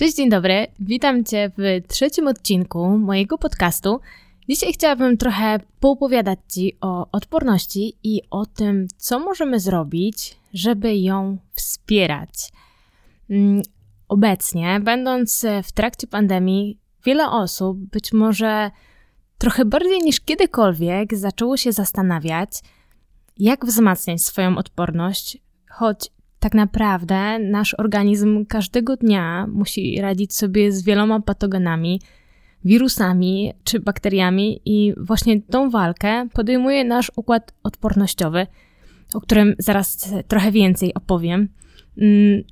Cześć, dzień dobry. Witam Cię w trzecim odcinku mojego podcastu. Dzisiaj chciałabym trochę poopowiadać Ci o odporności i o tym, co możemy zrobić, żeby ją wspierać. Mm, obecnie, będąc w trakcie pandemii, wiele osób, być może trochę bardziej niż kiedykolwiek, zaczęło się zastanawiać, jak wzmacniać swoją odporność, choć tak naprawdę nasz organizm każdego dnia musi radzić sobie z wieloma patogenami, wirusami czy bakteriami, i właśnie tą walkę podejmuje nasz układ odpornościowy, o którym zaraz trochę więcej opowiem. Mm,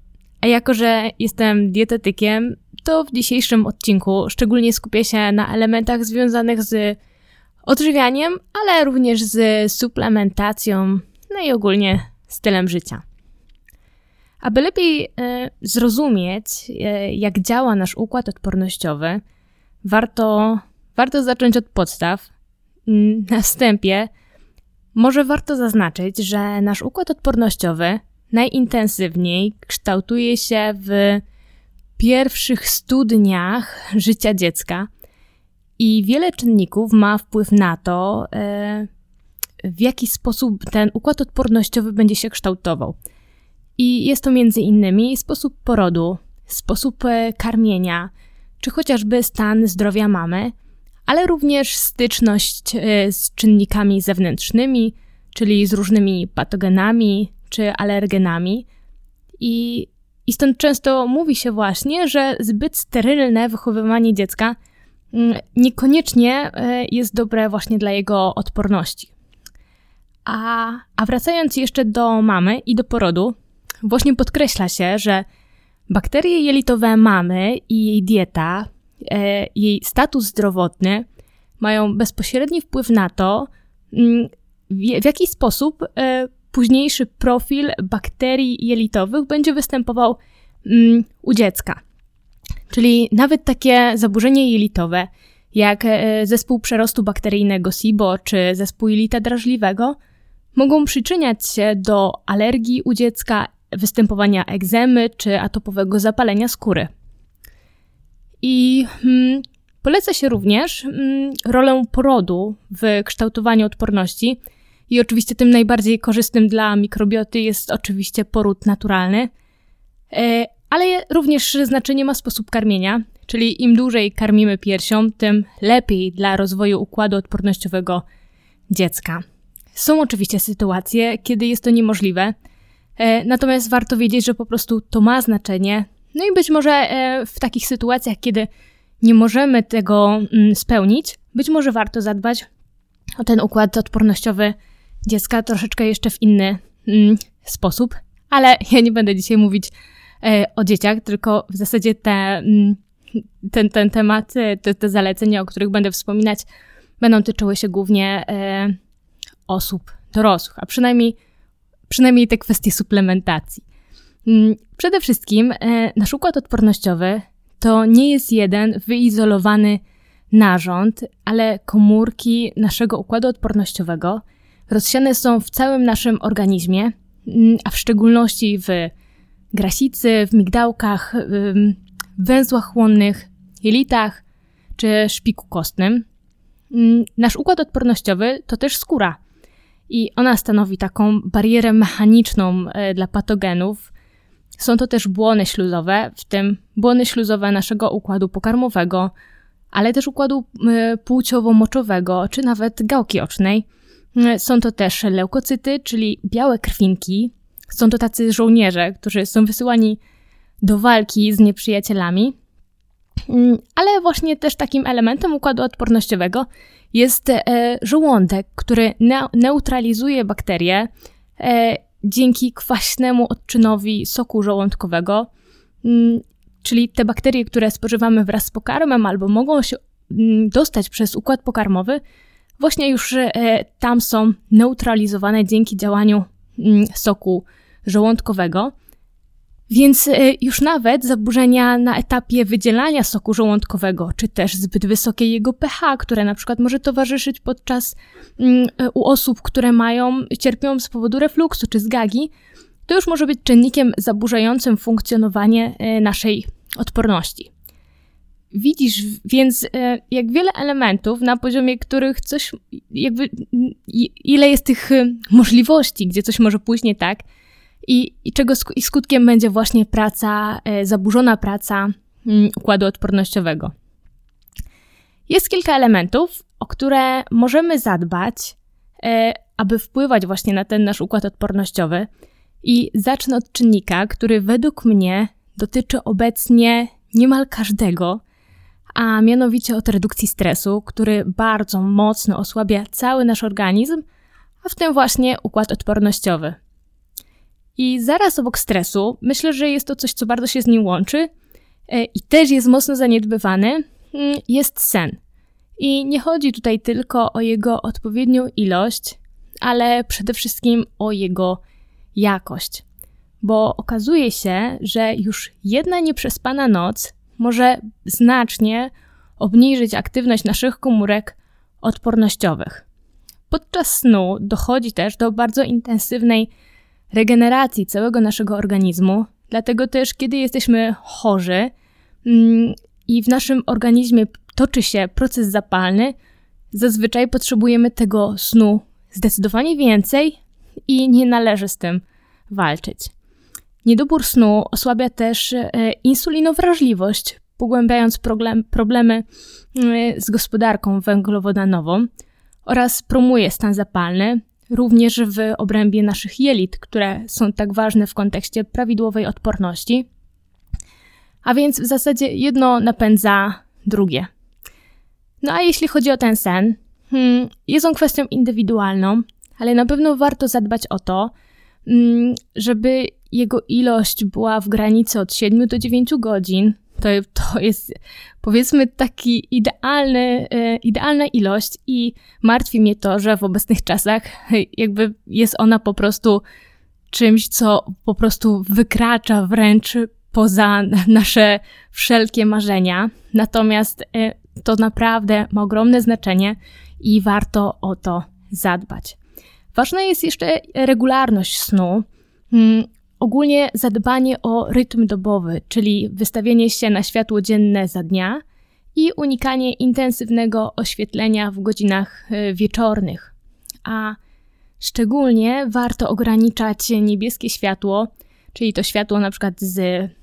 a jako, że jestem dietetykiem, to w dzisiejszym odcinku szczególnie skupię się na elementach związanych z odżywianiem, ale również z suplementacją, no i ogólnie stylem życia. Aby lepiej e, zrozumieć, e, jak działa nasz układ odpornościowy, warto, warto zacząć od podstaw. Na wstępie może warto zaznaczyć, że nasz układ odpornościowy najintensywniej kształtuje się w pierwszych stu dniach życia dziecka i wiele czynników ma wpływ na to, e, w jaki sposób ten układ odpornościowy będzie się kształtował. I jest to między innymi sposób porodu, sposób e, karmienia, czy chociażby stan zdrowia mamy, ale również styczność e, z czynnikami zewnętrznymi, czyli z różnymi patogenami czy alergenami. I, I stąd często mówi się właśnie, że zbyt sterylne wychowywanie dziecka mm, niekoniecznie e, jest dobre właśnie dla jego odporności. A, a wracając jeszcze do mamy i do porodu, właśnie podkreśla się, że bakterie jelitowe mamy i jej dieta, e, jej status zdrowotny mają bezpośredni wpływ na to, mm, w, jaki sposób e, późniejszy profil bakterii jelitowych będzie występował mm, u dziecka. Czyli nawet takie zaburzenie jelitowe, jak e, zespół przerostu bakteryjnego SIBO czy zespół jelita drażliwego, mogą przyczyniać się do alergii u dziecka występowania egzemy czy atopowego zapalenia skóry. I hmm, poleca się również hmm, rolę porodu w kształtowaniu odporności. I oczywiście tym najbardziej korzystnym dla mikrobioty jest oczywiście poród naturalny, e, ale również znaczenie ma sposób karmienia, czyli im dłużej karmimy piersią, tym lepiej dla rozwoju układu odpornościowego dziecka. Są oczywiście sytuacje, kiedy jest to niemożliwe, natomiast warto wiedzieć, że po prostu to ma znaczenie. No i być może e, w takich sytuacjach, kiedy nie możemy tego mm, spełnić, być może warto zadbać o ten układ odpornościowy dziecka troszeczkę jeszcze w inny mm, sposób. Ale ja nie będę dzisiaj mówić e, o dzieciach, tylko w zasadzie te, mm, ten, ten temat, te, te zalecenia, o których będę wspominać, będą tyczyły się głównie osób dorosłych, a przynajmniej przynajmniej te kwestie suplementacji. Mm, przede wszystkim e, nasz układ odpornościowy to nie jest jeden wyizolowany narząd, ale komórki naszego układu odpornościowego rozsiane są w całym naszym organizmie, mm, a w szczególności w grasicy, w migdałkach, w węzłach chłonnych, jelitach czy szpiku kostnym. Mm, nasz układ odpornościowy to też skóra – i ona stanowi taką barierę mechaniczną e, dla patogenów. Są to też błony śluzowe, w tym błony śluzowe naszego układu pokarmowego, ale też układu płciowo-moczowego, czy nawet gałki ocznej. E, są to też leukocyty, czyli białe krwinki. Są to tacy żołnierze, którzy są wysyłani do walki z nieprzyjacielami. Mm, ale właśnie też takim elementem układu odpornościowego jest e, żołądek, który neutralizuje bakterie e, dzięki kwaśnemu odczynowi soku żołądkowego. Mm, czyli te bakterie, które spożywamy wraz z pokarmem albo mogą się mm, dostać przez układ pokarmowy, właśnie już e, tam są neutralizowane dzięki działaniu soku żołądkowego. Więc e, już nawet zaburzenia na etapie wydzielania soku żołądkowego, czy też zbyt wysokie jego pH, które na przykład może towarzyszyć podczas mm, e, u osób, które mają, cierpią z powodu refluksu czy zgagi, to już może być czynnikiem zaburzającym funkcjonowanie e, naszej odporności. Widzisz więc jak wiele elementów, na poziomie których coś, jakby ile jest tych możliwości, gdzie coś może pójść nie tak i, i czego i skutkiem będzie właśnie praca, e, zaburzona praca mm, układu odpornościowego. Jest kilka elementów, o które możemy zadbać, aby wpływać właśnie na ten nasz układ odpornościowy. I zacznę od czynnika, który według mnie dotyczy obecnie niemal każdego, a mianowicie od redukcji stresu, który bardzo mocno osłabia cały nasz organizm, a w tym właśnie układ odpornościowy. I zaraz obok stresu, myślę, że jest to coś, co bardzo się z nim łączy e, i też jest mocno zaniedbywany, mm, jest sen. I nie chodzi tutaj tylko o jego odpowiednią ilość, ale przede wszystkim o jego jakość. Bo okazuje się, że już jedna nieprzespana noc może znacznie obniżyć aktywność naszych komórek odpornościowych. Podczas snu dochodzi też do bardzo intensywnej regeneracji całego naszego organizmu, dlatego też, kiedy jesteśmy chorzy mm, i w naszym organizmie toczy się proces zapalny, zazwyczaj potrzebujemy tego snu zdecydowanie więcej i nie należy z tym walczyć. Niedobór snu osłabia też e, insulinowrażliwość, pogłębiając problem, problemy e, z gospodarką węglowodanową oraz promuje stan zapalny, również w obrębie naszych jelit, które są tak ważne w kontekście prawidłowej odporności. A więc w zasadzie jedno napędza drugie. No a jeśli chodzi o ten sen, hmm, jest on kwestią indywidualną, ale na pewno warto zadbać o to, mm, żeby jego ilość była w granicy od 7 do 9 godzin. To, to jest powiedzmy taki idealny, e, idealna ilość i martwi mnie to, że w obecnych czasach jakby jest ona po prostu czymś, co po prostu wykracza wręcz poza nasze wszelkie marzenia. Natomiast e, to naprawdę ma ogromne znaczenie i warto o to zadbać. Ważna jest jeszcze regularność snu. Ogólnie zadbanie o rytm dobowy, czyli wystawienie się na światło dzienne za dnia i unikanie intensywnego oświetlenia w godzinach e, wieczornych. A szczególnie warto ograniczać niebieskie światło, czyli to światło na przykład z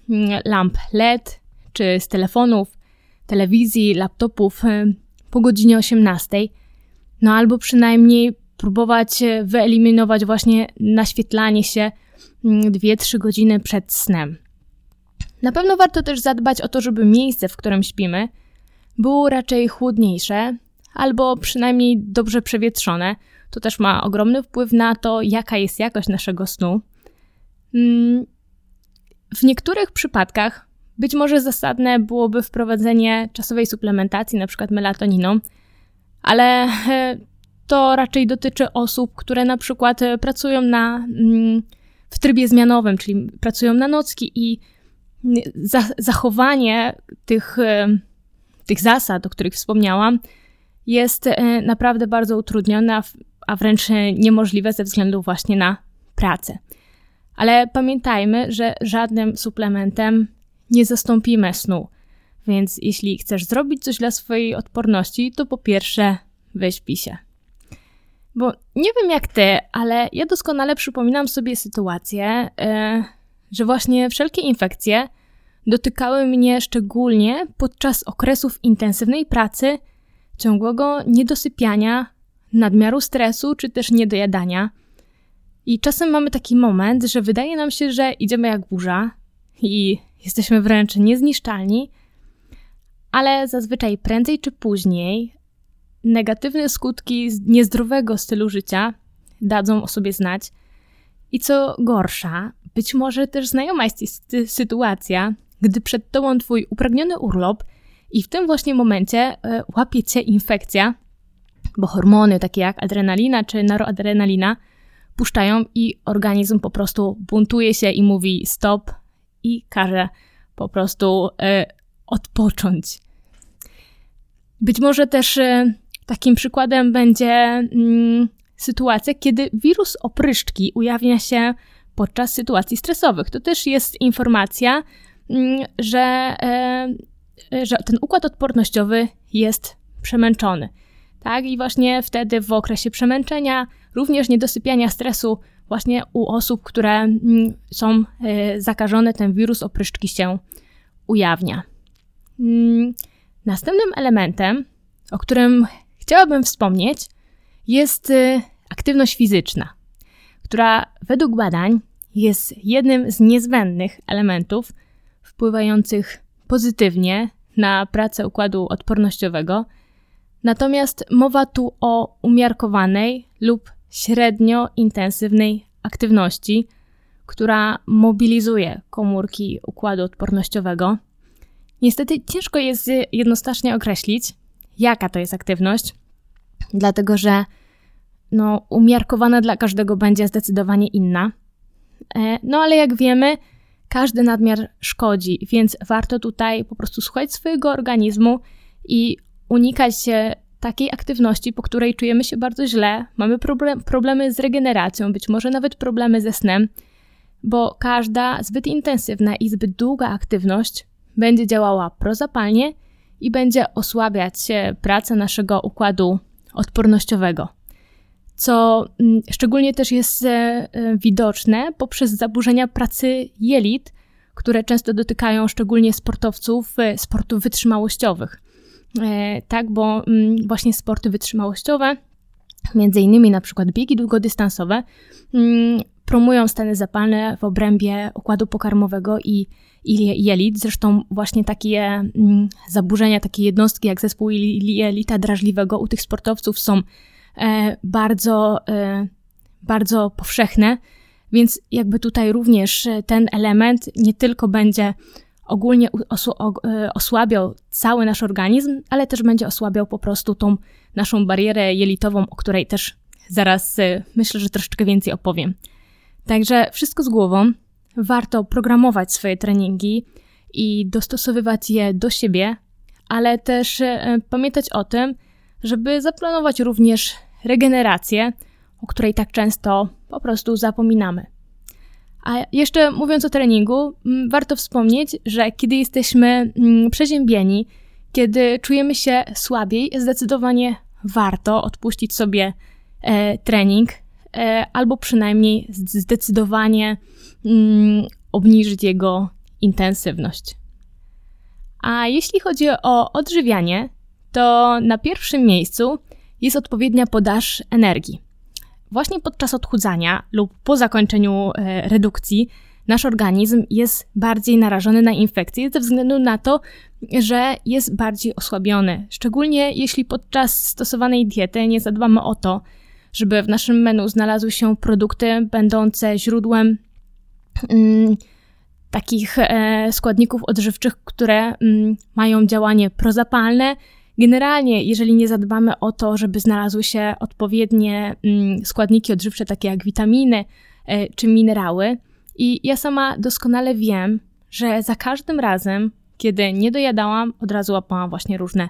mm, lamp LED czy z telefonów, telewizji, laptopów e, po godzinie 18, no albo przynajmniej próbować e, wyeliminować właśnie naświetlanie się 2-3 mm, godziny przed snem. Na pewno warto też zadbać o to, żeby miejsce, w którym śpimy, było raczej chłodniejsze albo przynajmniej dobrze przewietrzone. To też ma ogromny wpływ na to, jaka jest jakość naszego snu. Mm, w niektórych przypadkach być może zasadne byłoby wprowadzenie czasowej suplementacji, np. melatoniną, ale e, to raczej dotyczy osób, które na przykład e, pracują na, mm, w trybie zmianowym, czyli pracują na nocki i zachowanie tych, e, tych zasad, o których wspomniałam, jest e, naprawdę bardzo utrudnione, a wręcz niemożliwe ze względu właśnie na pracę. Ale pamiętajmy, że żadnym suplementem nie zastąpimy snu. Więc jeśli chcesz zrobić coś dla swojej odporności, to po pierwsze wyśpij się. Bo nie wiem jak ty, ale ja doskonale przypominam sobie sytuację, yy, że właśnie wszelkie infekcje dotykały mnie szczególnie podczas okresów intensywnej pracy, ciągłego niedosypiania, nadmiaru stresu czy też niedojadania. I czasem mamy taki moment, że wydaje nam się, że idziemy jak burza i jesteśmy wręcz niezniszczalni, ale zazwyczaj prędzej czy później negatywne skutki niezdrowego stylu życia dadzą o sobie znać. I co gorsza, być może też znajoma jest sytuacja, gdy przed tobą twój upragniony urlop i w tym właśnie momencie e, łapie cię infekcja, bo hormony takie jak adrenalina czy noradrenalina puszczają i organizm po prostu buntuje się i mówi stop i każe po prostu e, odpocząć. Być może też e, Takim przykładem będzie mm, sytuacja, kiedy wirus opryszczki ujawnia się podczas sytuacji stresowych. To też jest informacja, mm, że, że ten układ odpornościowy jest przemęczony. Tak? I właśnie wtedy w okresie przemęczenia, również niedosypiania stresu, właśnie u osób, które mm, są zakażone, ten wirus opryszczki się ujawnia. Mm, następnym elementem, o którym chciałabym wspomnieć, jest y, aktywność fizyczna, która według badań jest jednym z niezbędnych elementów wpływających pozytywnie na pracę układu odpornościowego. Natomiast mowa tu o umiarkowanej lub średnio intensywnej aktywności, która mobilizuje komórki układu odpornościowego. Niestety ciężko jest jednoznacznie określić, jaka to jest aktywność, dlatego że no, umiarkowana dla każdego będzie zdecydowanie inna. E, no ale jak wiemy, każdy nadmiar szkodzi, więc warto tutaj po prostu słuchać swojego organizmu i unikać takiej aktywności, po której czujemy się bardzo źle, mamy problem, problemy z regeneracją, być może nawet problemy ze snem, bo każda zbyt intensywna i zbyt długa aktywność będzie działała prozapalnie i będzie osłabiać pracę naszego układu odpornościowego. Co mm, szczególnie też jest e, e, widoczne poprzez zaburzenia pracy jelit, które często dotykają szczególnie sportowców e, sportów wytrzymałościowych. Tak, bo mm, właśnie sporty wytrzymałościowe, między innymi na przykład biegi długodystansowe, mm, promują stany zapalne w obrębie układu pokarmowego i, i jelit. Zresztą właśnie takie mm, zaburzenia, takie jednostki jak zespół jelita drażliwego u tych sportowców są e, bardzo, e, bardzo powszechne, więc jakby tutaj również ten element nie tylko będzie ogólnie e, osłabiał cały nasz organizm, ale też będzie osłabiał po prostu tą naszą barierę jelitową, o której też zaraz e, myślę, że troszeczkę więcej opowiem. Także wszystko z głową. Warto programować swoje treningi i dostosowywać je do siebie, ale też e, pamiętać o tym, żeby zaplanować również regenerację, o której tak często po prostu zapominamy. A jeszcze mówiąc o treningu, warto wspomnieć, że kiedy jesteśmy przeziębieni, kiedy czujemy się słabiej, zdecydowanie warto odpuścić sobie e, trening, albo przynajmniej zdecydowanie mm, obniżyć jego intensywność. A jeśli chodzi o odżywianie, to na pierwszym miejscu jest odpowiednia podaż energii. Właśnie podczas odchudzania lub po zakończeniu e, redukcji nasz organizm jest bardziej narażony na infekcje ze względu na to, że jest bardziej osłabiony. Szczególnie jeśli podczas stosowanej diety nie zadbamy o to, żeby w naszym menu znalazły się produkty będące źródłem mm, takich e, składników odżywczych, które mm, mają działanie prozapalne. Generalnie, jeżeli nie zadbamy o to, żeby znalazły się odpowiednie mm, składniki odżywcze, takie jak witaminy e, czy minerały, i ja sama doskonale wiem, że za każdym razem, kiedy nie dojadałam, od razu łapałam właśnie różne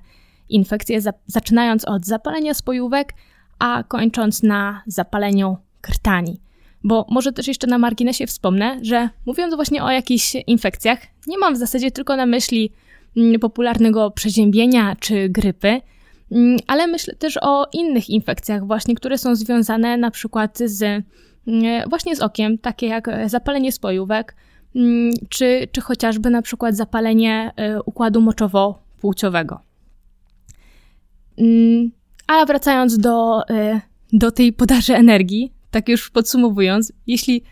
infekcje, zaczynając od zapalenia spojówek, a kończąc na zapaleniu krtani. Bo może też jeszcze na marginesie wspomnę, że mówiąc właśnie o jakichś infekcjach, nie mam w zasadzie tylko na myśli mm, popularnego przeziębienia czy grypy, mm, ale myślę też o innych infekcjach właśnie, które są związane na przykład z mm, właśnie z okiem, takie jak zapalenie spojówek, czy, czy chociażby na przykład zapalenie y, układu moczowo-płciowego. A wracając do, y, do tej podaży energii, tak już podsumowując, jeśli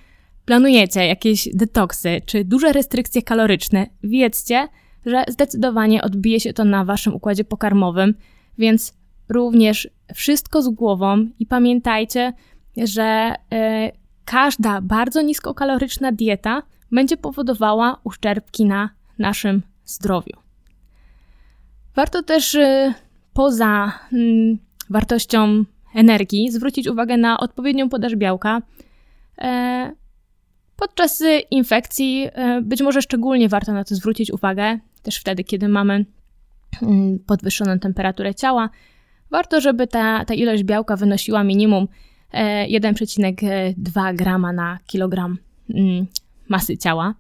planujecie jakieś detoksy czy duże restrykcje kaloryczne, wiedzcie, że zdecydowanie odbije się to na waszym układzie pokarmowym, więc również wszystko z głową i pamiętajcie, że y, każda bardzo niskokaloryczna dieta będzie powodowała uszczerbki na naszym zdrowiu. Warto też y, poza mm, wartością energii zwrócić uwagę na odpowiednią podaż białka. E, podczas infekcji e, być może szczególnie warto na to zwrócić uwagę, też wtedy, kiedy mamy mm, podwyższoną temperaturę ciała. Warto, żeby ta, ta ilość białka wynosiła minimum 1,2 e, grama na kilogram mm, masy ciała.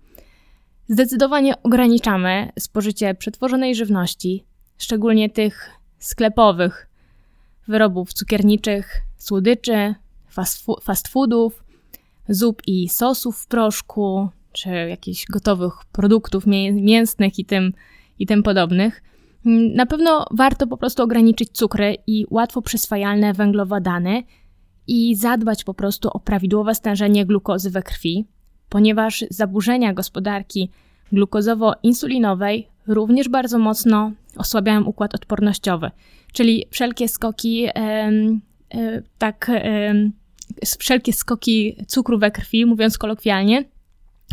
Zdecydowanie ograniczamy spożycie przetworzonej żywności, szczególnie tych sklepowych wyrobów cukierniczych, słodyczy, fast foodów, zup i sosów w proszku, czy jakichś gotowych produktów mięsnych i tym, i tym podobnych. Na pewno warto po prostu ograniczyć cukry i łatwo przyswajalne węglowodany i zadbać po prostu o prawidłowe stężenie glukozy we krwi, ponieważ zaburzenia gospodarki glukozowo-insulinowej również bardzo mocno osłabiają układ odpornościowy, czyli wszelkie skoki, e, tak, wszelkie skoki cukru we krwi, mówiąc kolokwialnie,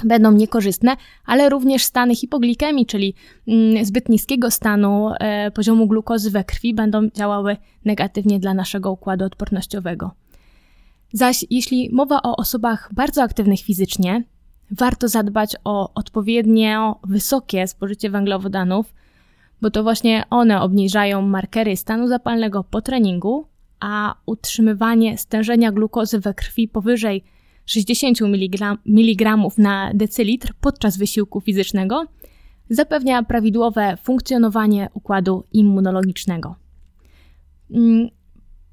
będą niekorzystne, ale również stany hipoglikemii, czyli mm, zbyt niskiego stanu e, poziomu glukozy we krwi, będą działały negatywnie dla naszego układu odpornościowego. Zaś jeśli mowa o osobach bardzo aktywnych fizycznie, warto zadbać o odpowiednio wysokie spożycie węglowodanów, bo to właśnie one obniżają markery stanu zapalnego po treningu, a utrzymywanie stężenia glukozy we krwi powyżej 60 mg na decylitr podczas wysiłku fizycznego zapewnia prawidłowe funkcjonowanie układu immunologicznego.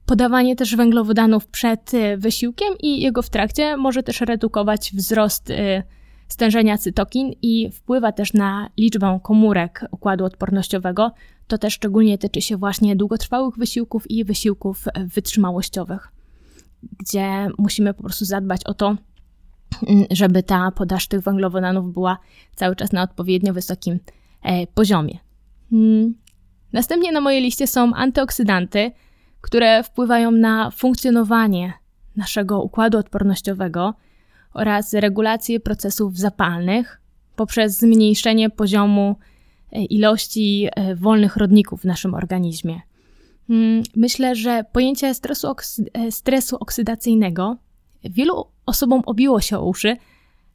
Podawanie też węglowodanów przed y, wysiłkiem i jego w trakcie może też redukować wzrost y, stężenia cytokin i wpływa też na liczbę komórek układu odpornościowego. To też szczególnie tyczy się właśnie długotrwałych wysiłków i wysiłków wytrzymałościowych gdzie musimy po prostu zadbać o to, mm, żeby ta podaż tych węglowodanów była cały czas na odpowiednio wysokim e, poziomie. Mm. Następnie na mojej liście są antyoksydanty, które wpływają na funkcjonowanie naszego układu odpornościowego oraz regulację procesów zapalnych poprzez zmniejszenie poziomu e, ilości e, wolnych rodników w naszym organizmie. Mm, myślę, że pojęcie stresu, oksy e, stresu oksydacyjnego wielu osobom obiło się o uszy,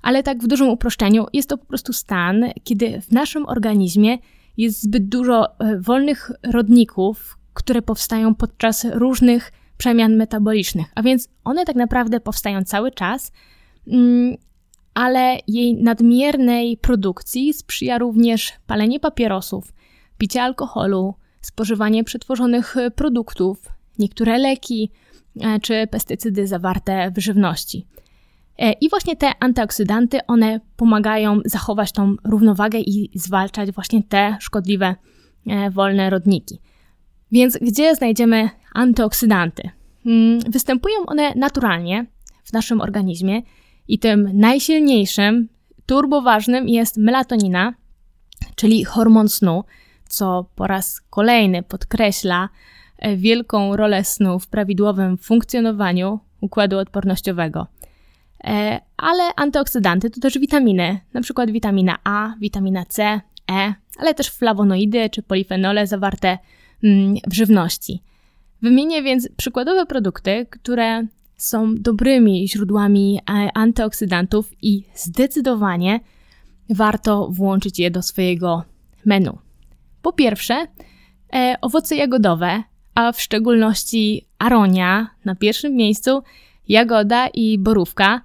ale tak w dużym uproszczeniu jest to po prostu stan, kiedy w naszym organizmie jest zbyt dużo wolnych rodników, które powstają podczas różnych przemian metabolicznych, a więc one tak naprawdę powstają cały czas, mm, ale jej nadmiernej produkcji sprzyja również palenie papierosów, picie alkoholu, spożywanie przetworzonych e, produktów, niektóre leki e, czy pestycydy zawarte w żywności. E, I właśnie te antyoksydanty, one pomagają zachować tą równowagę i zwalczać właśnie te szkodliwe wolne rodniki. Więc gdzie znajdziemy antyoksydanty? Mm, występują one naturalnie w naszym organizmie i tym najsilniejszym, turboważnym jest melatonina, czyli hormon snu, co po raz kolejny podkreśla e, wielką rolę snu w prawidłowym funkcjonowaniu układu odpornościowego. E, ale antyoksydanty to też witaminy, przykład witamina A, witamina C, E, ale też flawonoidy czy polifenole zawarte mm, w żywności. Wymienię więc przykładowe produkty, które są dobrymi źródłami e, antyoksydantów i zdecydowanie warto włączyć je do swojego menu. Po pierwsze, e, owoce jagodowe, a w szczególności aronia na pierwszym miejscu, jagoda i borówka.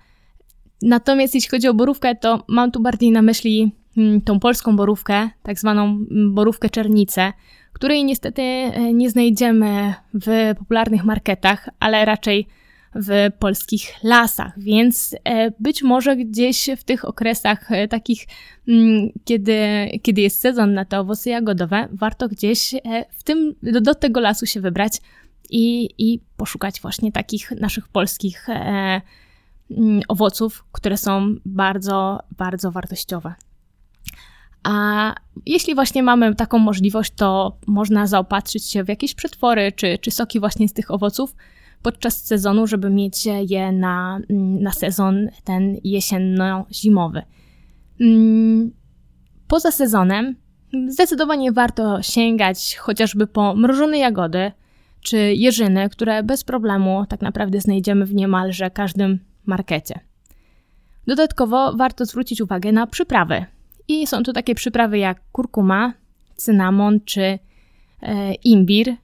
Natomiast jeśli chodzi o borówkę, to mam tu bardziej na myśli mm, tą polską borówkę, tak zwaną mm, borówkę czernicę, której niestety e, nie znajdziemy w popularnych marketach, ale raczej w polskich lasach, więc e, być może gdzieś w tych okresach e, takich, mm, kiedy, kiedy jest sezon na te owoce jagodowe, warto gdzieś w tym, do, do tego lasu się wybrać i, i poszukać właśnie takich naszych polskich mm, owoców, które są bardzo, bardzo wartościowe. A jeśli właśnie mamy taką możliwość, to można zaopatrzyć się w jakieś przetwory czy, czy soki właśnie z tych owoców, podczas sezonu, żeby mieć je na, na sezon ten jesienno-zimowy. Mm, poza sezonem zdecydowanie warto sięgać chociażby po mrożone jagody czy jeżyny, które bez problemu tak naprawdę znajdziemy w niemalże każdym markecie. Dodatkowo warto zwrócić uwagę na przyprawy. I są to takie przyprawy jak kurkuma, cynamon czy e, imbir,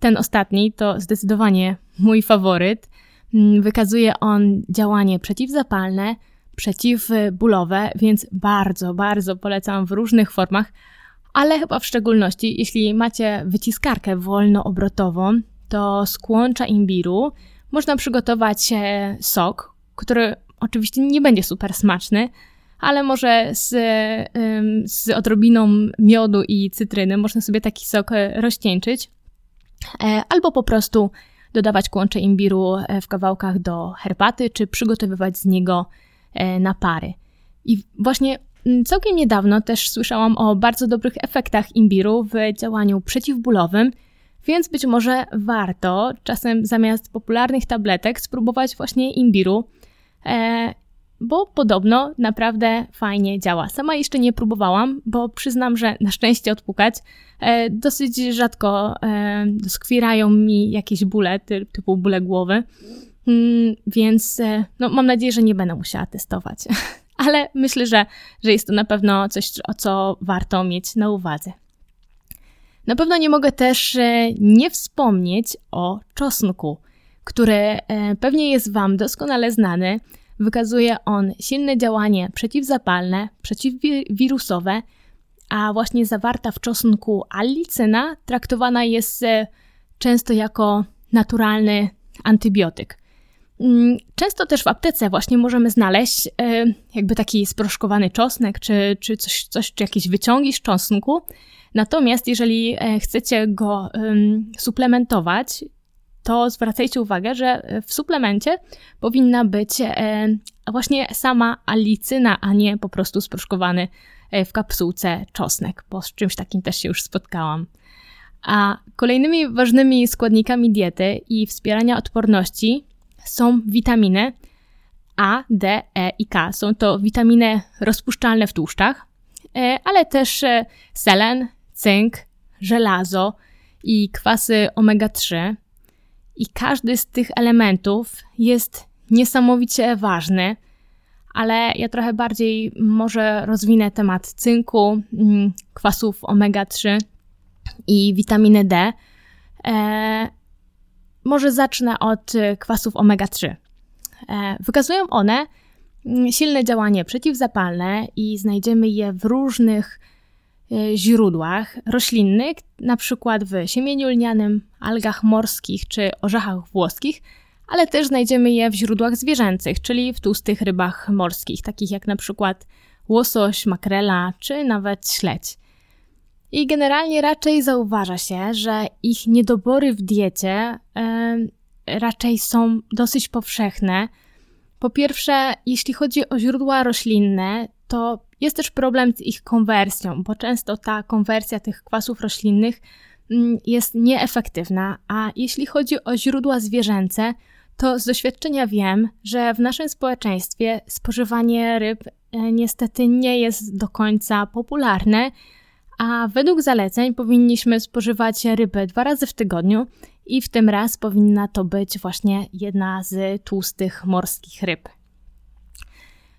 ten ostatni to zdecydowanie mój faworyt. Mm, wykazuje on działanie przeciwzapalne, przeciwbólowe, więc bardzo, bardzo polecam w różnych formach, ale chyba w szczególności, jeśli macie wyciskarkę wolnoobrotową, to z kłącza imbiru można przygotować e, sok, który oczywiście nie będzie super smaczny, ale może z, z odrobiną miodu i cytryny można sobie taki sok e, rozcieńczyć, e, albo po prostu dodawać kłącze imbiru w kawałkach do herbaty, czy przygotowywać z niego napary. I właśnie mm, całkiem niedawno też słyszałam o bardzo dobrych efektach imbiru w działaniu przeciwbólowym, więc być może warto czasem zamiast popularnych tabletek spróbować właśnie imbiru, e, bo podobno naprawdę fajnie działa. Sama jeszcze nie próbowałam, bo przyznam, że na szczęście odpukać e, dosyć rzadko e, mi jakieś bóle, typu bóle głowy, mm, więc e, no, mam nadzieję, że nie będę musiała testować. Ale myślę, że, że jest to na pewno coś, o co warto mieć na uwadze. Na pewno nie mogę też e, nie wspomnieć o czosnku, który e, pewnie jest Wam doskonale znany. Wykazuje on silne działanie przeciwzapalne, przeciwwirusowe, a właśnie zawarta w czosnku allicyna traktowana jest e, często jako naturalny antybiotyk. Mm, często też w aptece właśnie możemy znaleźć jakby taki sproszkowany czosnek, czy, czy coś, coś, czy jakieś wyciągi z czosnku, Natomiast jeżeli e, chcecie go suplementować, to zwracajcie uwagę, że w suplemencie powinna być e, właśnie sama alicyna, a nie po prostu sproszkowany e, w kapsułce czosnek, bo z czymś takim też się już spotkałam. A kolejnymi ważnymi składnikami diety i wspierania odporności są witaminy A, D, E i K. Są to witaminy rozpuszczalne w tłuszczach, ale też selen, cynk, żelazo i kwasy omega-3. I każdy z tych elementów jest niesamowicie ważny, ale ja trochę bardziej może rozwinę temat cynku, mm, kwasów omega-3 i witaminy D. E, może zacznę od kwasów omega-3. E, wykazują one mm, silne działanie przeciwzapalne i znajdziemy je w różnych E, źródłach roślinnych, na przykład w siemieniu lnianym, algach morskich czy orzechach włoskich, ale też znajdziemy je w źródłach zwierzęcych, czyli w tłustych rybach morskich, takich jak na przykład łosoś, makrela czy nawet śledź. I generalnie raczej zauważa się, że ich niedobory w diecie e, raczej są dosyć powszechne. Po pierwsze, jeśli chodzi o źródła roślinne, to jest też problem z ich konwersją, bo często ta konwersja tych kwasów roślinnych mm, jest nieefektywna, a jeśli chodzi o źródła zwierzęce, to z doświadczenia wiem, że w naszym społeczeństwie spożywanie ryb e, niestety nie jest do końca popularne, a według zaleceń powinniśmy spożywać ryby dwa razy w tygodniu i w tym raz powinna to być właśnie jedna z tłustych morskich ryb.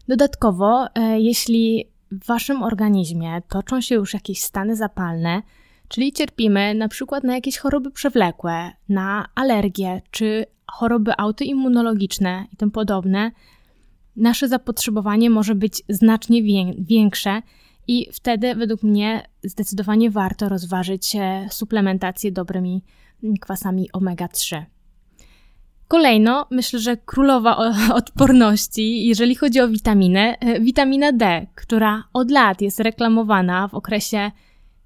Dodatkowo, e, jeśli w waszym organizmie toczą się już jakieś stany zapalne, czyli cierpimy na przykład na jakieś choroby przewlekłe, na alergie czy choroby autoimmunologiczne i tym podobne, nasze zapotrzebowanie może być znacznie większe i wtedy według mnie zdecydowanie warto rozważyć e, suplementację dobrymi kwasami omega-3. Kolejno, myślę, że królowa odporności, jeżeli chodzi o witaminę, e, witamina D, która od lat jest reklamowana w okresie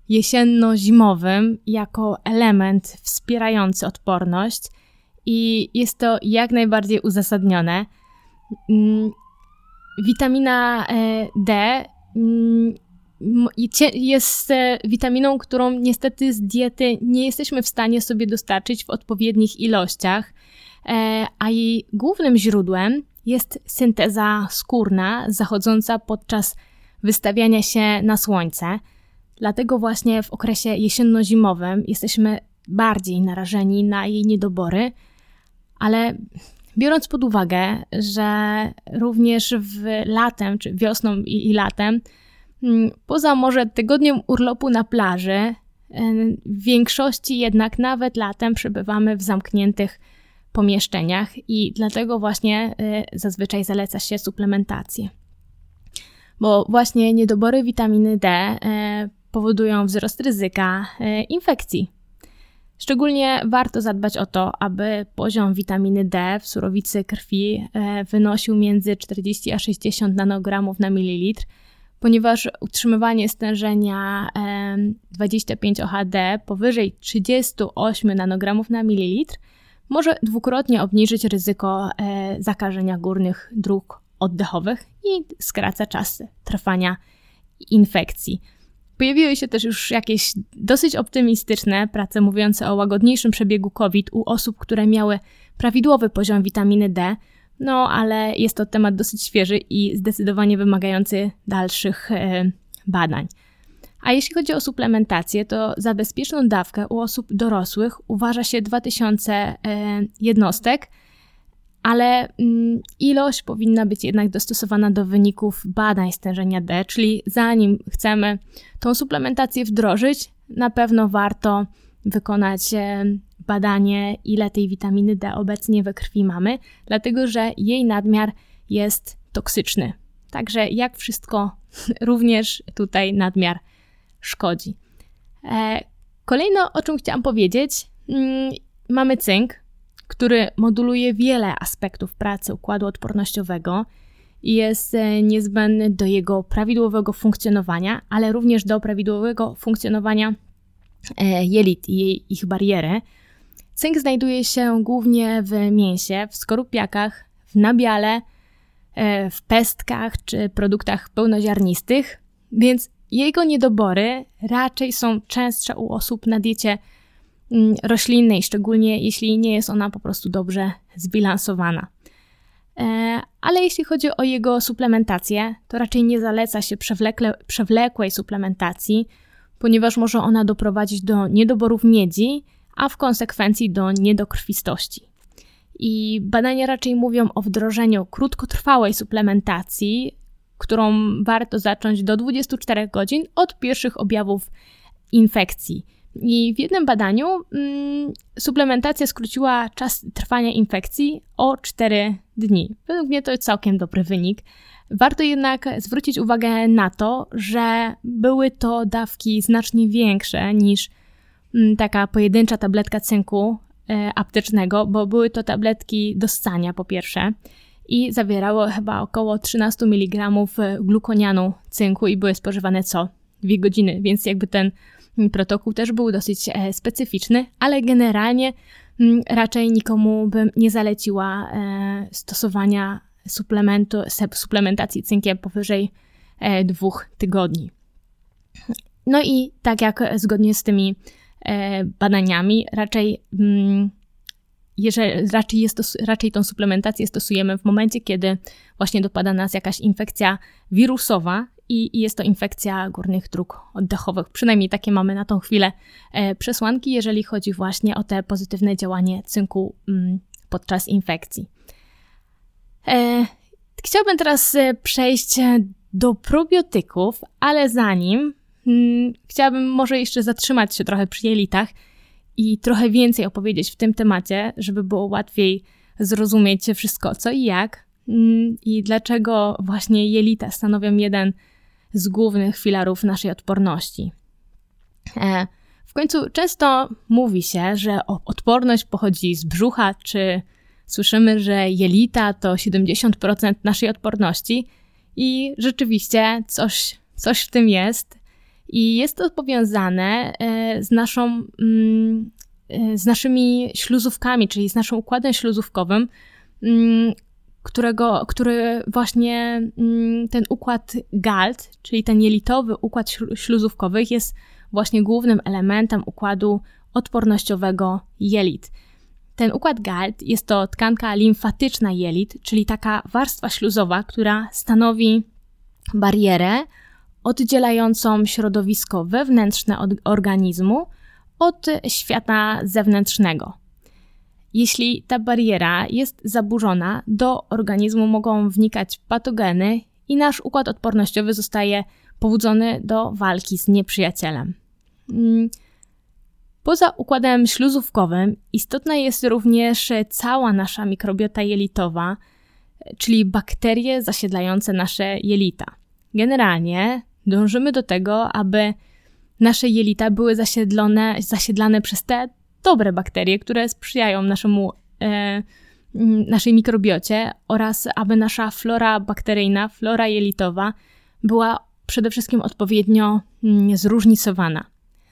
jesienno-zimowym jako element wspierający odporność i jest to jak najbardziej uzasadnione. Mm, witamina e, D mm, jest e, witaminą, którą niestety z diety nie jesteśmy w stanie sobie dostarczyć w odpowiednich ilościach. E, a jej głównym źródłem jest synteza skórna zachodząca podczas wystawiania się na słońce. Dlatego właśnie w okresie jesienno-zimowym jesteśmy bardziej narażeni na jej niedobory, ale biorąc pod uwagę, że również w latem, czy wiosną i, i latem, mm, poza może tygodniem urlopu na plaży, e, w większości jednak nawet latem przebywamy w zamkniętych pomieszczeniach i dlatego właśnie y, zazwyczaj zaleca się suplementację. bo właśnie niedobory witaminy D e, powodują wzrost ryzyka e, infekcji. Szczególnie warto zadbać o to, aby poziom witaminy D w surowicy krwi wynosił między 40 a 60 nanogramów na mililitr, ponieważ utrzymywanie stężenia 25 OHD powyżej 38 nanogramów na mililitr może dwukrotnie obniżyć ryzyko e, zakażenia górnych dróg oddechowych i skraca czas trwania infekcji. Pojawiły się też już jakieś dosyć optymistyczne prace mówiące o łagodniejszym przebiegu COVID u osób, które miały prawidłowy poziom witaminy D, no ale jest to temat dosyć świeży i zdecydowanie wymagający dalszych e, badań. A jeśli chodzi o suplementację, to za bezpieczną dawkę u osób dorosłych uważa się 2000 e, jednostek, ale mm, ilość powinna być jednak dostosowana do wyników badań stężenia D, czyli zanim chcemy tą suplementację wdrożyć, na pewno warto wykonać e, badanie, ile tej witaminy D obecnie we krwi mamy, dlatego że jej nadmiar jest toksyczny. Także jak wszystko, również tutaj nadmiar szkodzi. E, kolejno, o czym chciałam powiedzieć, mm, mamy cynk, który moduluje wiele aspektów pracy układu odpornościowego i jest e, niezbędny do jego prawidłowego funkcjonowania, ale również do prawidłowego funkcjonowania e, jelit i ich bariery. Cynk znajduje się głównie w mięsie, w skorupiakach, w nabiale, w pestkach czy produktach pełnoziarnistych, więc jego niedobory raczej są częstsze u osób na diecie mm, roślinnej, szczególnie jeśli nie jest ona po prostu dobrze zbilansowana. E, ale jeśli chodzi o jego suplementację, to raczej nie zaleca się przewlekle, przewlekłej suplementacji, ponieważ może ona doprowadzić do niedoborów miedzi, a w konsekwencji do niedokrwistości. I badania raczej mówią o wdrożeniu krótkotrwałej suplementacji, którą warto zacząć do 24 godzin od pierwszych objawów infekcji. I w jednym badaniu mm, suplementacja skróciła czas trwania infekcji o 4 dni. Według mnie to jest całkiem dobry wynik. Warto jednak zwrócić uwagę na to, że były to dawki znacznie większe niż mm, taka pojedyncza tabletka cynku e, aptecznego, bo były to tabletki do ssania po pierwsze i zawierało chyba około 13 mg glukonianu cynku i były spożywane co dwie godziny, więc jakby ten protokół też był dosyć e, specyficzny, ale generalnie mm, raczej nikomu bym nie zaleciła e, stosowania suplementu, suplementacji cynkiem powyżej e, dwóch tygodni. No i tak jak zgodnie z tymi badaniami, raczej mm, jeżeli raczej, jest raczej tą suplementację stosujemy w momencie, kiedy właśnie dopada nas jakaś infekcja wirusowa i, i jest to infekcja górnych dróg oddechowych. Przynajmniej takie mamy na tą chwilę e, przesłanki, jeżeli chodzi właśnie o te pozytywne działanie cynku mm, podczas infekcji. E, chciałabym teraz e, przejść do probiotyków, ale zanim mm, chciałabym może jeszcze zatrzymać się trochę przy jelitach i trochę więcej opowiedzieć w tym temacie, żeby było łatwiej zrozumieć wszystko co i jak mm, i dlaczego właśnie jelita stanowią jeden z głównych filarów naszej odporności. E, w końcu często mówi się, że odporność pochodzi z brzucha, czy słyszymy, że jelita to 70% naszej odporności i rzeczywiście coś, coś w tym jest. I jest to powiązane e, z naszą, mm, e, z naszymi śluzówkami, czyli z naszym układem śluzówkowym, mm, którego, który właśnie mm, ten układ GALT, czyli ten jelitowy układ śluzówkowy jest właśnie głównym elementem układu odpornościowego jelit. Ten układ GALT jest to tkanka limfatyczna jelit, czyli taka warstwa śluzowa, która stanowi barierę oddzielającą środowisko wewnętrzne od organizmu od świata zewnętrznego. Jeśli ta bariera jest zaburzona, do organizmu mogą wnikać patogeny i nasz układ odpornościowy zostaje pobudzony do walki z nieprzyjacielem. Mm, poza układem śluzówkowym istotna jest również cała nasza mikrobiota jelitowa, czyli bakterie zasiedlające nasze jelita. generalnie dążymy do tego, aby nasze jelita były zasiedlone, zasiedlane przez te dobre bakterie, które sprzyjają naszemu, e, naszej mikrobiocie oraz aby nasza flora bakteryjna, flora jelitowa była przede wszystkim odpowiednio zróżnicowana.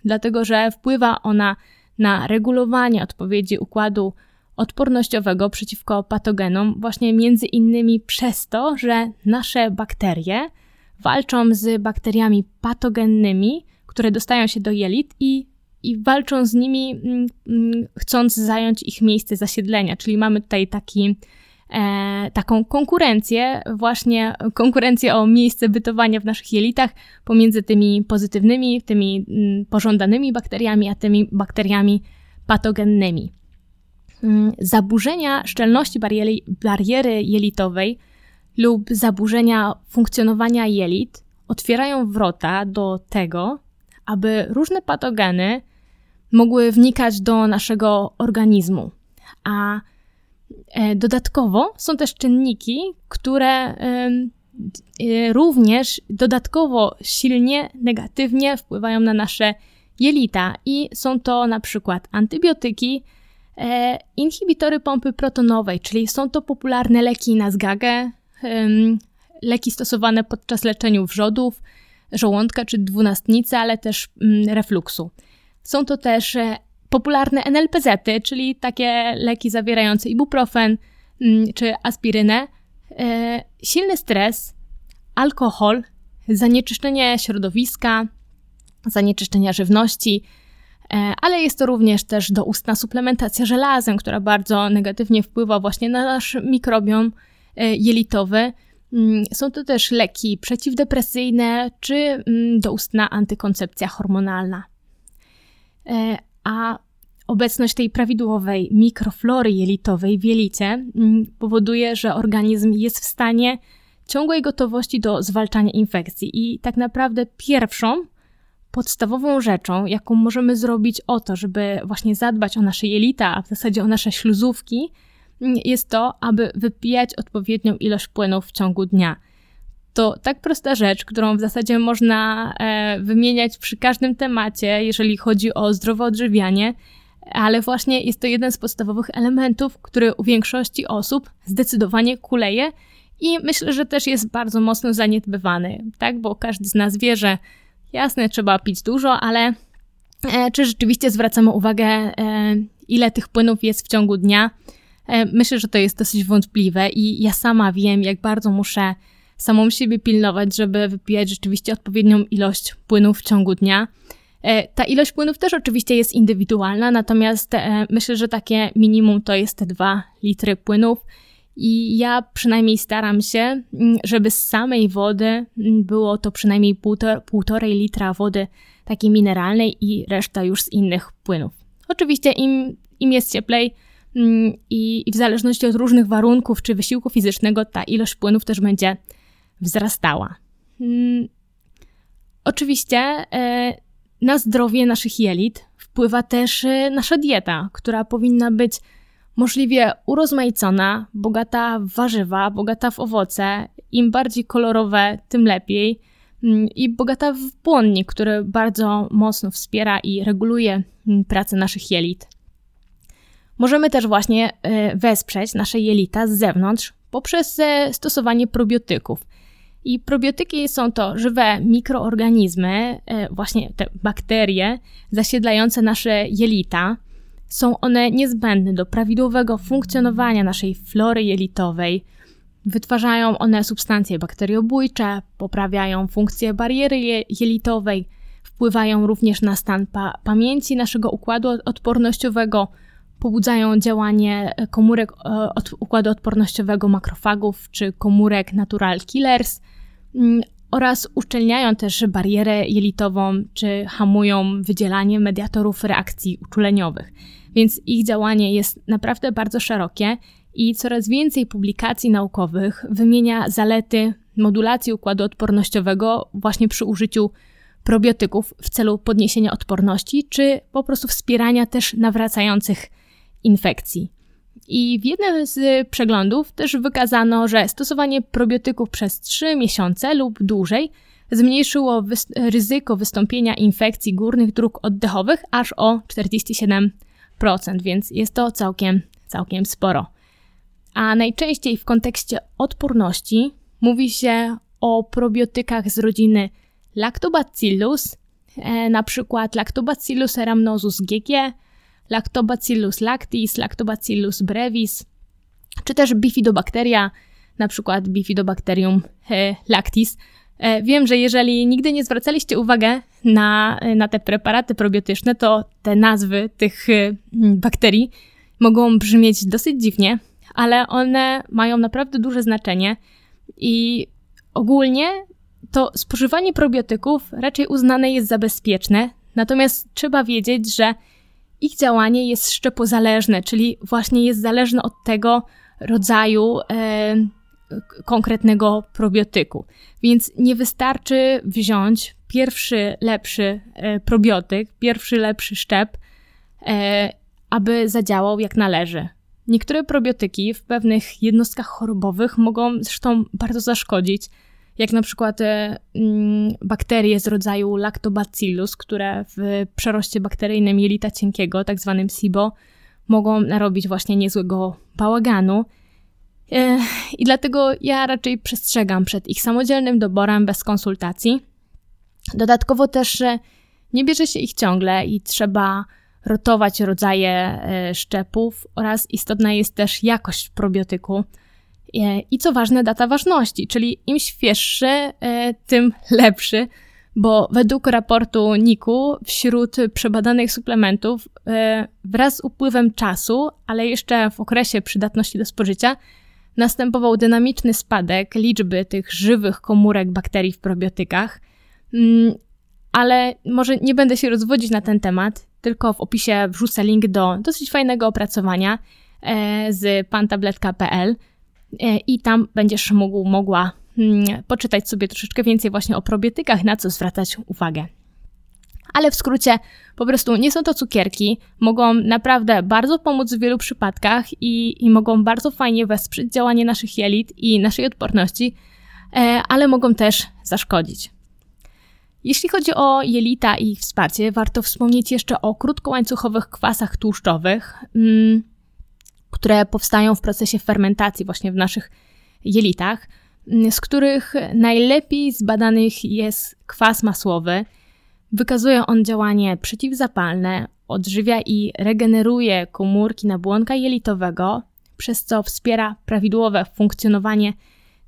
Dlatego, że wpływa ona na regulowanie odpowiedzi układu odpornościowego przeciwko patogenom, właśnie między innymi przez to, że nasze bakterie walczą z bakteriami patogennymi, które dostają się do jelit i, i walczą z nimi, mm, mm, chcąc zająć ich miejsce zasiedlenia. Czyli mamy tutaj taki, e, taką konkurencję, właśnie konkurencję o miejsce bytowania w naszych jelitach pomiędzy tymi pozytywnymi, tymi mm, pożądanymi bakteriami, a tymi bakteriami patogennymi. Zaburzenia szczelności bariery, bariery jelitowej lub zaburzenia funkcjonowania jelit otwierają wrota do tego, aby różne patogeny mogły wnikać do naszego organizmu. A e, dodatkowo są też czynniki, które e, również dodatkowo silnie negatywnie wpływają na nasze jelita i są to na przykład antybiotyki, e, inhibitory pompy protonowej, czyli są to popularne leki na zgagę, leki stosowane podczas leczenia wrzodów, żołądka czy dwunastnicy, ale też mm, refluksu. Są to też e, popularne NLPZ-y, czyli takie leki zawierające ibuprofen mm, czy aspirynę, e, silny stres, alkohol, zanieczyszczenie środowiska, zanieczyszczenia żywności, e, ale jest to również też doustna suplementacja żelazem, która bardzo negatywnie wpływa właśnie na nasz mikrobiom jelitowy. Mm, są to też leki przeciwdepresyjne czy mm, doustna antykoncepcja hormonalna. E, a obecność tej prawidłowej mikroflory jelitowej w jelicie mm, powoduje, że organizm jest w stanie ciągłej gotowości do zwalczania infekcji. I tak naprawdę pierwszą podstawową rzeczą, jaką możemy zrobić o to, żeby właśnie zadbać o nasze jelita, a w zasadzie o nasze śluzówki, jest to, aby wypijać odpowiednią ilość płynów w ciągu dnia. To tak prosta rzecz, którą w zasadzie można e, wymieniać przy każdym temacie, jeżeli chodzi o zdrowe odżywianie, ale właśnie jest to jeden z podstawowych elementów, który u większości osób zdecydowanie kuleje i myślę, że też jest bardzo mocno zaniedbywany, tak? Bo każdy z nas wie, że jasne, trzeba pić dużo, ale e, czy rzeczywiście zwracamy uwagę, e, ile tych płynów jest w ciągu dnia? E, myślę, że to jest dosyć wątpliwe i ja sama wiem, jak bardzo muszę samą siebie pilnować, żeby wypijać rzeczywiście odpowiednią ilość płynów w ciągu dnia. E, ta ilość płynów też oczywiście jest indywidualna, natomiast e, myślę, że takie minimum to jest te 2 litry płynów. I ja przynajmniej staram się, mm, żeby z samej wody mm, było to przynajmniej półtor, półtorej litra wody takiej mineralnej i reszta już z innych płynów. Oczywiście im, im jest cieplej, i, i w zależności od różnych warunków czy wysiłku fizycznego ta ilość płynów też będzie wzrastała. Mm, oczywiście e, na zdrowie naszych jelit wpływa też e, nasza dieta, która powinna być możliwie urozmaicona, bogata w warzywa, bogata w owoce. Im bardziej kolorowe, tym lepiej. Mm, I bogata w błonnik, który bardzo mocno wspiera i reguluje pracę naszych jelit. Możemy też właśnie e, wesprzeć nasze jelita z zewnątrz poprzez e, stosowanie probiotyków. I probiotyki są to żywe mikroorganizmy, e, właśnie te bakterie zasiedlające nasze jelita. Są one niezbędne do prawidłowego funkcjonowania naszej flory jelitowej. Wytwarzają one substancje bakteriobójcze, poprawiają funkcję bariery jelitowej, wpływają również na stan pa pamięci naszego układu odpornościowego, pobudzają działanie komórek e, od układu odpornościowego makrofagów czy komórek natural killers mm, oraz uszczelniają też barierę jelitową czy hamują wydzielanie mediatorów reakcji uczuleniowych. Więc ich działanie jest naprawdę bardzo szerokie i coraz więcej publikacji naukowych wymienia zalety modulacji układu odpornościowego właśnie przy użyciu probiotyków w celu podniesienia odporności, czy po prostu wspierania też nawracających infekcji. I w jednym z przeglądów też wykazano, że stosowanie probiotyków przez 3 miesiące lub dłużej zmniejszyło wys- ryzyko wystąpienia infekcji górnych dróg oddechowych aż o 47%, więc jest to całkiem, całkiem sporo. A najczęściej w kontekście odporności mówi się o probiotykach z rodziny Lactobacillus, e, na przykład Lactobacillus rhamnosus GG, Lactobacillus lactis, Lactobacillus brevis, czy też Bifidobacteria, na przykład Bifidobacterium e, lactis. E, wiem, że jeżeli nigdy nie zwracaliście uwagi na, na te preparaty probiotyczne, to te nazwy tych e, bakterii mogą brzmieć dosyć dziwnie, ale one mają naprawdę duże znaczenie i ogólnie to spożywanie probiotyków raczej uznane jest za bezpieczne, natomiast trzeba wiedzieć, że ich działanie jest szczepozależne, czyli właśnie jest zależne od tego rodzaju e, konkretnego probiotyku. Więc nie wystarczy wziąć pierwszy lepszy e, probiotyk, pierwszy lepszy szczep, e, aby zadziałał jak należy. Niektóre probiotyki w pewnych jednostkach chorobowych mogą zresztą bardzo zaszkodzić, jak na przykład e, mm, bakterie z rodzaju Lactobacillus, które w przeroście bakteryjnym jelita cienkiego, tak zwanym SIBO, mogą narobić właśnie niezłego bałaganu. E, I dlatego ja raczej przestrzegam przed ich samodzielnym doborem bez konsultacji. Dodatkowo też nie bierze się ich ciągle i trzeba rotować rodzaje e, szczepów oraz istotna jest też jakość probiotyku. E, I co ważne, data ważności, czyli im świeższy, tym lepszy, bo według raportu NIK-u wśród przebadanych suplementów wraz z upływem czasu, ale jeszcze w okresie przydatności do spożycia, następował dynamiczny spadek liczby tych żywych komórek bakterii w probiotykach, mm, ale może nie będę się rozwodzić na ten temat, tylko w opisie wrzucę link do dosyć fajnego opracowania e, z pantabletka.pl e, i tam będziesz mógł, mogła mm, poczytać sobie troszeczkę więcej właśnie o probiotykach, na co zwracać uwagę ale w skrócie po prostu nie są to cukierki, mogą naprawdę bardzo pomóc w wielu przypadkach i, i mogą bardzo fajnie wesprzeć działanie naszych jelit i naszej odporności, e, ale mogą też zaszkodzić. Jeśli chodzi o jelita i ich wsparcie, warto wspomnieć jeszcze o krótkołańcuchowych kwasach tłuszczowych, mm, które powstają w procesie fermentacji właśnie w naszych jelitach, mm, z których najlepiej zbadanych jest kwas masłowy – Wykazuje on działanie przeciwzapalne, odżywia i regeneruje komórki nabłonka jelitowego, przez co wspiera prawidłowe funkcjonowanie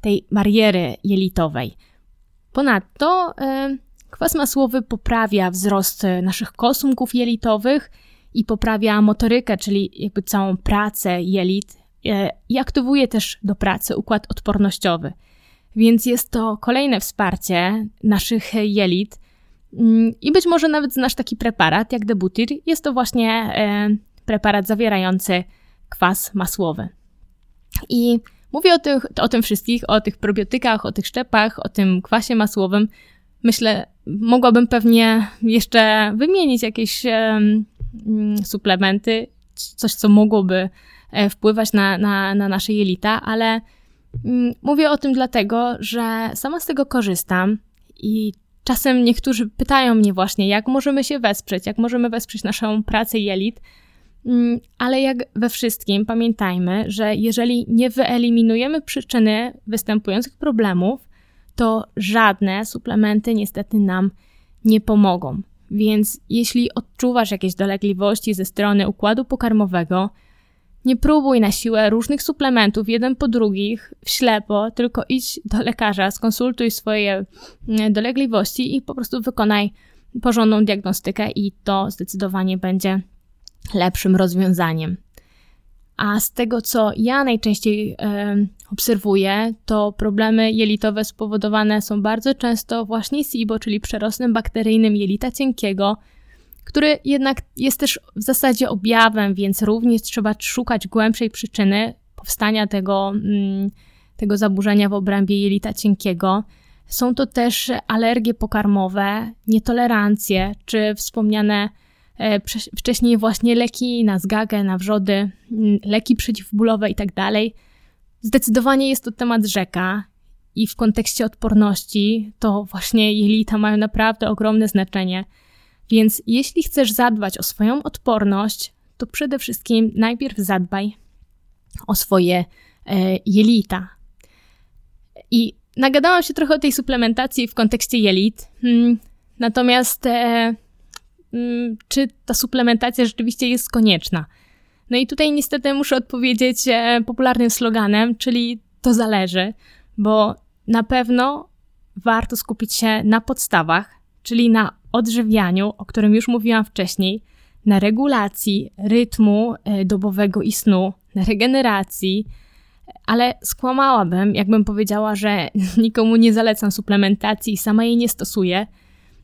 tej bariery jelitowej. Ponadto y, kwas masłowy poprawia wzrost naszych kosmków jelitowych i poprawia motorykę, czyli jakby całą pracę jelit y, i aktywuje też do pracy układ odpornościowy. Więc jest to kolejne wsparcie naszych jelit Mm, I być może nawet znasz taki preparat jak Debutir. Jest to właśnie e, preparat zawierający kwas masłowy. I mówię o, tych, o tym wszystkich, o tych probiotykach, o tych szczepach, o tym kwasie masłowym. Myślę, mogłabym pewnie jeszcze wymienić jakieś e, suplementy, coś, co mogłoby e, wpływać na, na, na nasze jelita, ale mm, mówię o tym dlatego, że sama z tego korzystam i Czasem niektórzy pytają mnie właśnie, jak możemy się wesprzeć, jak możemy wesprzeć naszą pracę jelit, mm, ale jak we wszystkim pamiętajmy, że jeżeli nie wyeliminujemy przyczyny występujących problemów, to żadne suplementy niestety nam nie pomogą. Więc jeśli odczuwasz jakieś dolegliwości ze strony układu pokarmowego, nie próbuj na siłę różnych suplementów, jeden po drugich, w ślepo, tylko idź do lekarza, skonsultuj swoje mm, dolegliwości i po prostu wykonaj porządną diagnostykę, i to zdecydowanie będzie lepszym rozwiązaniem. A z tego, co ja najczęściej e, obserwuję, to problemy jelitowe spowodowane są bardzo często właśnie SIBO, czyli przerostem bakteryjnym jelita cienkiego, który jednak jest też w zasadzie objawem, więc również trzeba szukać głębszej przyczyny powstania tego, mm, tego zaburzenia w obrębie jelita cienkiego. Są to też alergie pokarmowe, nietolerancje, czy wspomniane wcześniej właśnie leki na zgagę, na wrzody, leki przeciwbólowe i tak. Zdecydowanie jest to temat rzeka i w kontekście odporności to właśnie jelita mają naprawdę ogromne znaczenie. Więc jeśli chcesz zadbać o swoją odporność, to przede wszystkim najpierw zadbaj o swoje e, jelita. I nagadałam się trochę o tej suplementacji w kontekście jelit. Hmm, natomiast e, czy ta suplementacja rzeczywiście jest konieczna? No i tutaj niestety muszę odpowiedzieć e, popularnym sloganem, czyli to zależy, bo na pewno warto skupić się na podstawach, czyli na odżywianiu, o którym już mówiłam wcześniej, na regulacji rytmu e, dobowego i snu, na regeneracji, ale skłamałabym, jakbym powiedziała, że nikomu nie zalecam suplementacji i sama jej nie stosuję.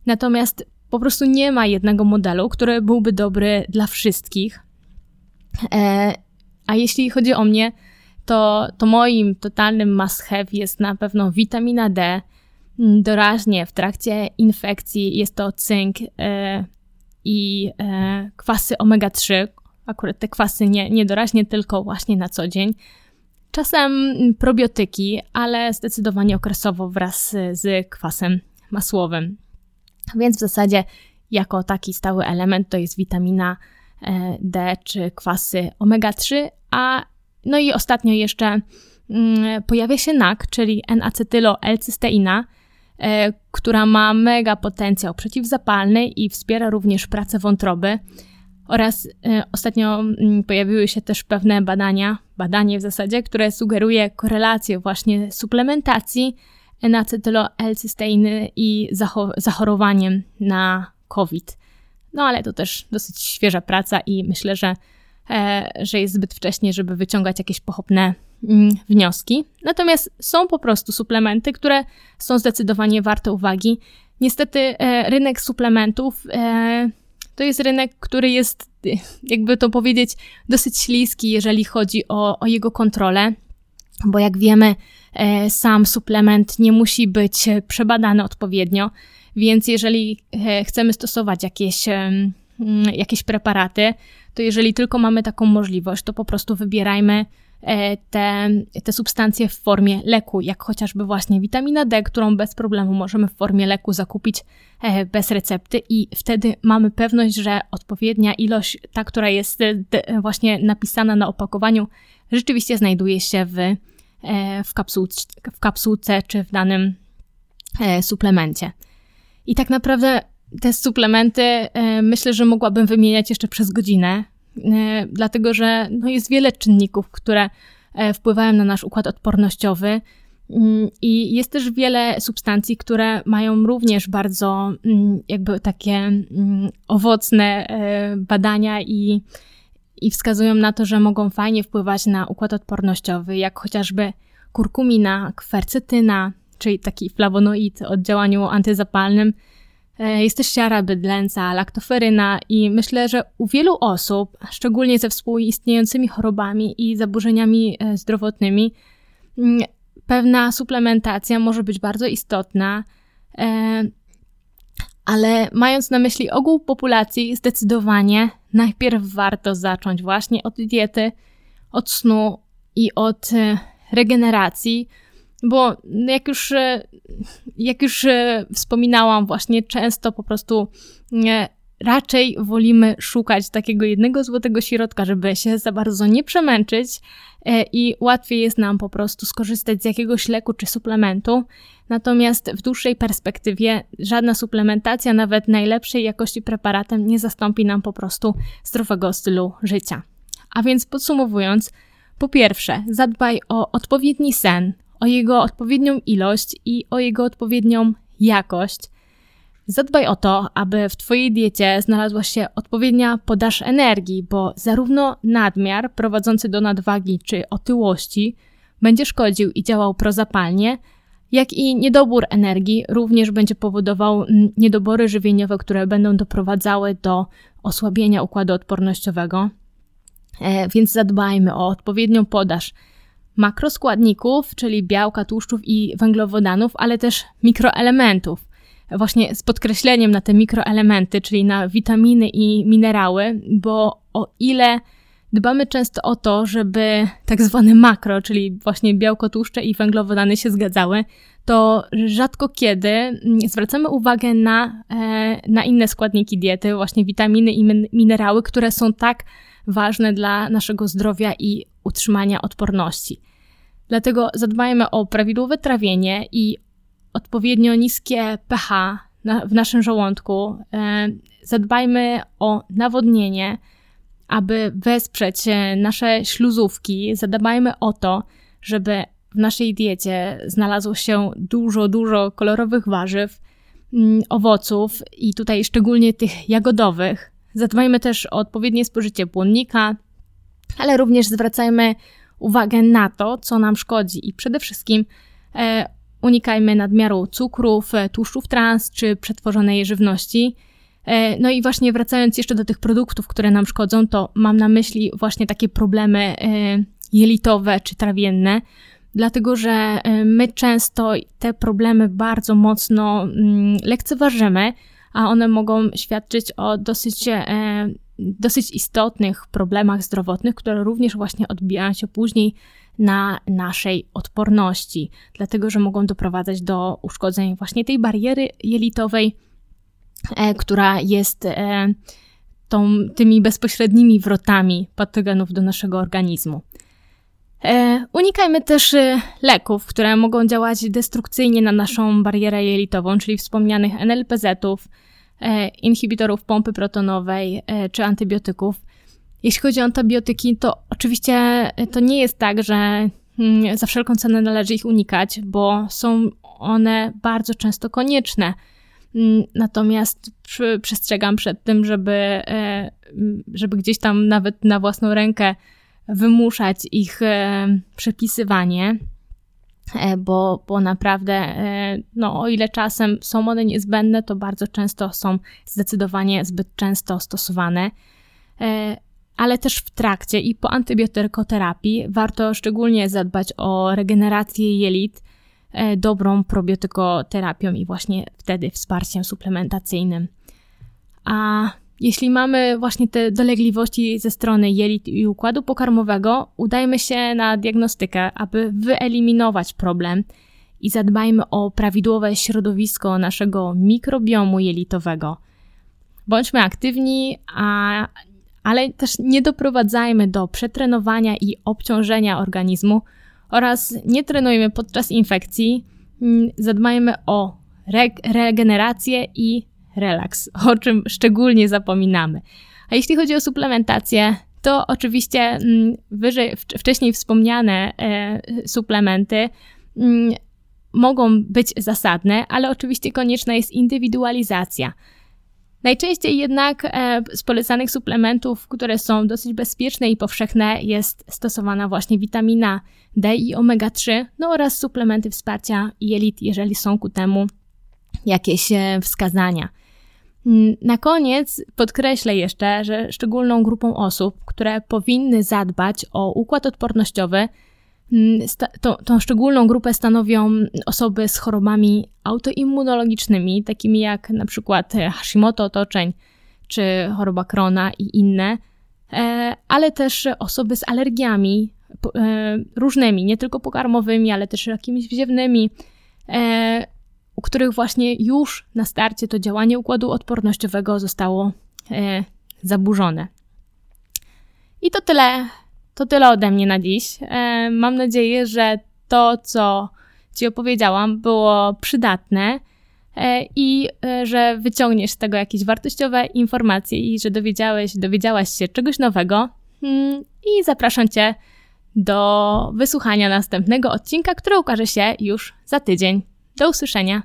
Natomiast po prostu nie ma jednego modelu, który byłby dobry dla wszystkich. E, a jeśli chodzi o mnie, to, to moim totalnym must have jest na pewno witamina D. Doraźnie w trakcie infekcji jest to cynk e, i e, kwasy omega-3. Akurat te kwasy nie, nie doraźnie, tylko właśnie na co dzień. Czasem probiotyki, ale zdecydowanie okresowo wraz z kwasem masłowym. Więc w zasadzie jako taki stały element to jest witamina e, D czy kwasy omega-3, a no i ostatnio jeszcze mm, pojawia się NAK, czyli N-acetylo-L-cysteina, e, która ma mega potencjał przeciwzapalny i wspiera również pracę wątroby. Oraz e, ostatnio mm, pojawiły się też pewne badania, badanie w zasadzie, które sugeruje korelację właśnie suplementacji N-acetylo-L-cysteiny i zachorowaniem na COVID. No ale to też dosyć świeża praca i myślę, że E, że jest zbyt wcześnie, żeby wyciągać jakieś pochopne mm, wnioski. Natomiast są po prostu suplementy, które są zdecydowanie warte uwagi. Niestety e, rynek suplementów e, to jest rynek, który jest, jakby to powiedzieć, dosyć śliski, jeżeli chodzi o, o jego kontrolę, bo jak wiemy, sam suplement nie musi być przebadany odpowiednio, więc jeżeli chcemy stosować jakieś, jakieś preparaty, to jeżeli tylko mamy taką możliwość, to po prostu wybierajmy e, te, te substancje w formie leku, jak chociażby właśnie witamina D, którą bez problemu możemy w formie leku zakupić e, bez recepty i wtedy mamy pewność, że odpowiednia ilość, ta, która jest e, właśnie napisana na opakowaniu, rzeczywiście znajduje się w, w, kapsułce, w kapsułce czy w danym suplemencie. I tak naprawdę te suplementy e, myślę, że mogłabym wymieniać jeszcze przez godzinę, e, dlatego że no, jest wiele czynników, które e, wpływają na nasz układ odpornościowy. Mm, I jest też wiele substancji, które mają również bardzo mm, jakby takie mm, owocne badania i, i wskazują na to, że mogą fajnie wpływać na układ odpornościowy, jak chociażby kurkumina, kwercetyna, czyli taki flawonoid o działaniu antyzapalnym, E, jest też siara bydlęca, laktoferyna i myślę, że u wielu osób, szczególnie ze współistniejącymi chorobami i zaburzeniami e, zdrowotnymi, mm, pewna suplementacja może być bardzo istotna, e, ale mając na myśli ogół populacji, zdecydowanie najpierw warto zacząć właśnie od diety, od snu i od regeneracji, bo jak już, e, jak już e, wspominałam, właśnie często po prostu e, raczej wolimy szukać takiego jednego złotego środka, żeby się za bardzo nie przemęczyć i łatwiej jest nam po prostu skorzystać z jakiegoś leku czy suplementu. Natomiast w dłuższej perspektywie żadna suplementacja, nawet najlepszej jakości preparatem, nie zastąpi nam po prostu zdrowego stylu życia. A więc podsumowując, po pierwsze, zadbaj o odpowiedni sen, o jego odpowiednią ilość i o jego odpowiednią jakość. Zadbaj o to, aby w Twojej diecie znalazła się odpowiednia podaż energii, bo zarówno nadmiar prowadzący do nadwagi czy otyłości będzie szkodził i działał prozapalnie, jak i niedobór energii również będzie powodował niedobory żywieniowe, które będą doprowadzały do osłabienia układu odpornościowego. E, więc zadbajmy o odpowiednią podaż makroskładników, czyli białka, tłuszczów i węglowodanów, ale też mikroelementów. Właśnie z podkreśleniem na te mikroelementy, czyli na witaminy i minerały, bo o ile dbamy często o to, żeby tak zwane makro, czyli właśnie białko, tłuszcze i węglowodany się zgadzały, to rzadko kiedy mm, zwracamy uwagę na, e, na inne składniki diety, właśnie witaminy i minerały, które są tak ważne dla naszego zdrowia i utrzymania odporności. Dlatego zadbajmy o prawidłowe trawienie i odpowiednio niskie pH na, w naszym żołądku. E, zadbajmy o nawodnienie, aby wesprzeć nasze śluzówki. Zadbajmy o to, żeby w naszej diecie znalazło się dużo, dużo kolorowych warzyw, mm, owoców i tutaj szczególnie tych jagodowych. Zadbajmy też o odpowiednie spożycie błonnika, ale również zwracajmy uwagę na to, co nam szkodzi i przede wszystkim e, unikajmy nadmiaru cukrów, e, tłuszczów trans czy przetworzonej żywności. E, no i właśnie wracając jeszcze do tych produktów, które nam szkodzą, to mam na myśli właśnie takie problemy e, jelitowe czy trawienne, dlatego że my często te problemy bardzo mocno mm, lekceważymy, a one mogą świadczyć o dosyć, dosyć istotnych problemach zdrowotnych, które również właśnie odbijają się później na naszej odporności, dlatego że mogą doprowadzać do uszkodzeń właśnie tej bariery jelitowej, e, która jest tą, tymi bezpośrednimi wrotami patogenów do naszego organizmu. E, unikajmy też e, leków, które mogą działać destrukcyjnie na naszą barierę jelitową, czyli wspomnianych NLPZ-ów, e, inhibitorów pompy protonowej czy antybiotyków. Jeśli chodzi o antybiotyki, to oczywiście to nie jest tak, że mm, za wszelką cenę należy ich unikać, bo są one bardzo często konieczne. Mm, natomiast przestrzegam przed tym, żeby, żeby gdzieś tam nawet na własną rękę wymuszać ich e, przepisywanie, e, bo, bo naprawdę, e, no, o ile czasem są one niezbędne, to bardzo często są zdecydowanie zbyt często stosowane. Ale też w trakcie i po antybiotykoterapii warto szczególnie zadbać o regenerację jelit dobrą probiotykoterapią i właśnie wtedy wsparciem suplementacyjnym. A jeśli mamy właśnie te dolegliwości ze strony jelit i układu pokarmowego, udajmy się na diagnostykę, aby wyeliminować problem i zadbajmy o prawidłowe środowisko naszego mikrobiomu jelitowego. Bądźmy aktywni, a, ale też nie doprowadzajmy do przetrenowania i obciążenia organizmu oraz nie trenujmy podczas infekcji. Mm, zadbajmy o regenerację i relaks, o czym szczególnie zapominamy. A jeśli chodzi o suplementację, to oczywiście mm, wyżej, wcześniej wspomniane e, suplementy mm, mogą być zasadne, ale oczywiście konieczna jest indywidualizacja. Najczęściej jednak e, z polecanych suplementów, które są dosyć bezpieczne i powszechne, jest stosowana właśnie witamina D i omega-3, no oraz suplementy wsparcia jelit, jeżeli są ku temu jakieś e, wskazania. Na koniec podkreślę jeszcze, że szczególną grupą osób, które powinny zadbać o układ odpornościowy, tą, tą szczególną grupę stanowią osoby z chorobami autoimmunologicznymi, takimi jak na przykład Hashimoto otoczeń czy choroba Krona i inne, e, ale też osoby z alergiami e, różnymi, nie tylko pokarmowymi, ale też jakimiś wziewnymi, e, u których właśnie już na starcie to działanie układu odpornościowego zostało e, zaburzone. I to tyle, to tyle ode mnie na dziś. E, mam nadzieję, że to, co Ci opowiedziałam, było przydatne e, i e, że wyciągniesz z tego jakieś wartościowe informacje i że dowiedziałeś, dowiedziałaś się czegoś nowego. Hmm, I zapraszam Cię do wysłuchania następnego odcinka, który ukaże się już za tydzień. Do usłyszenia.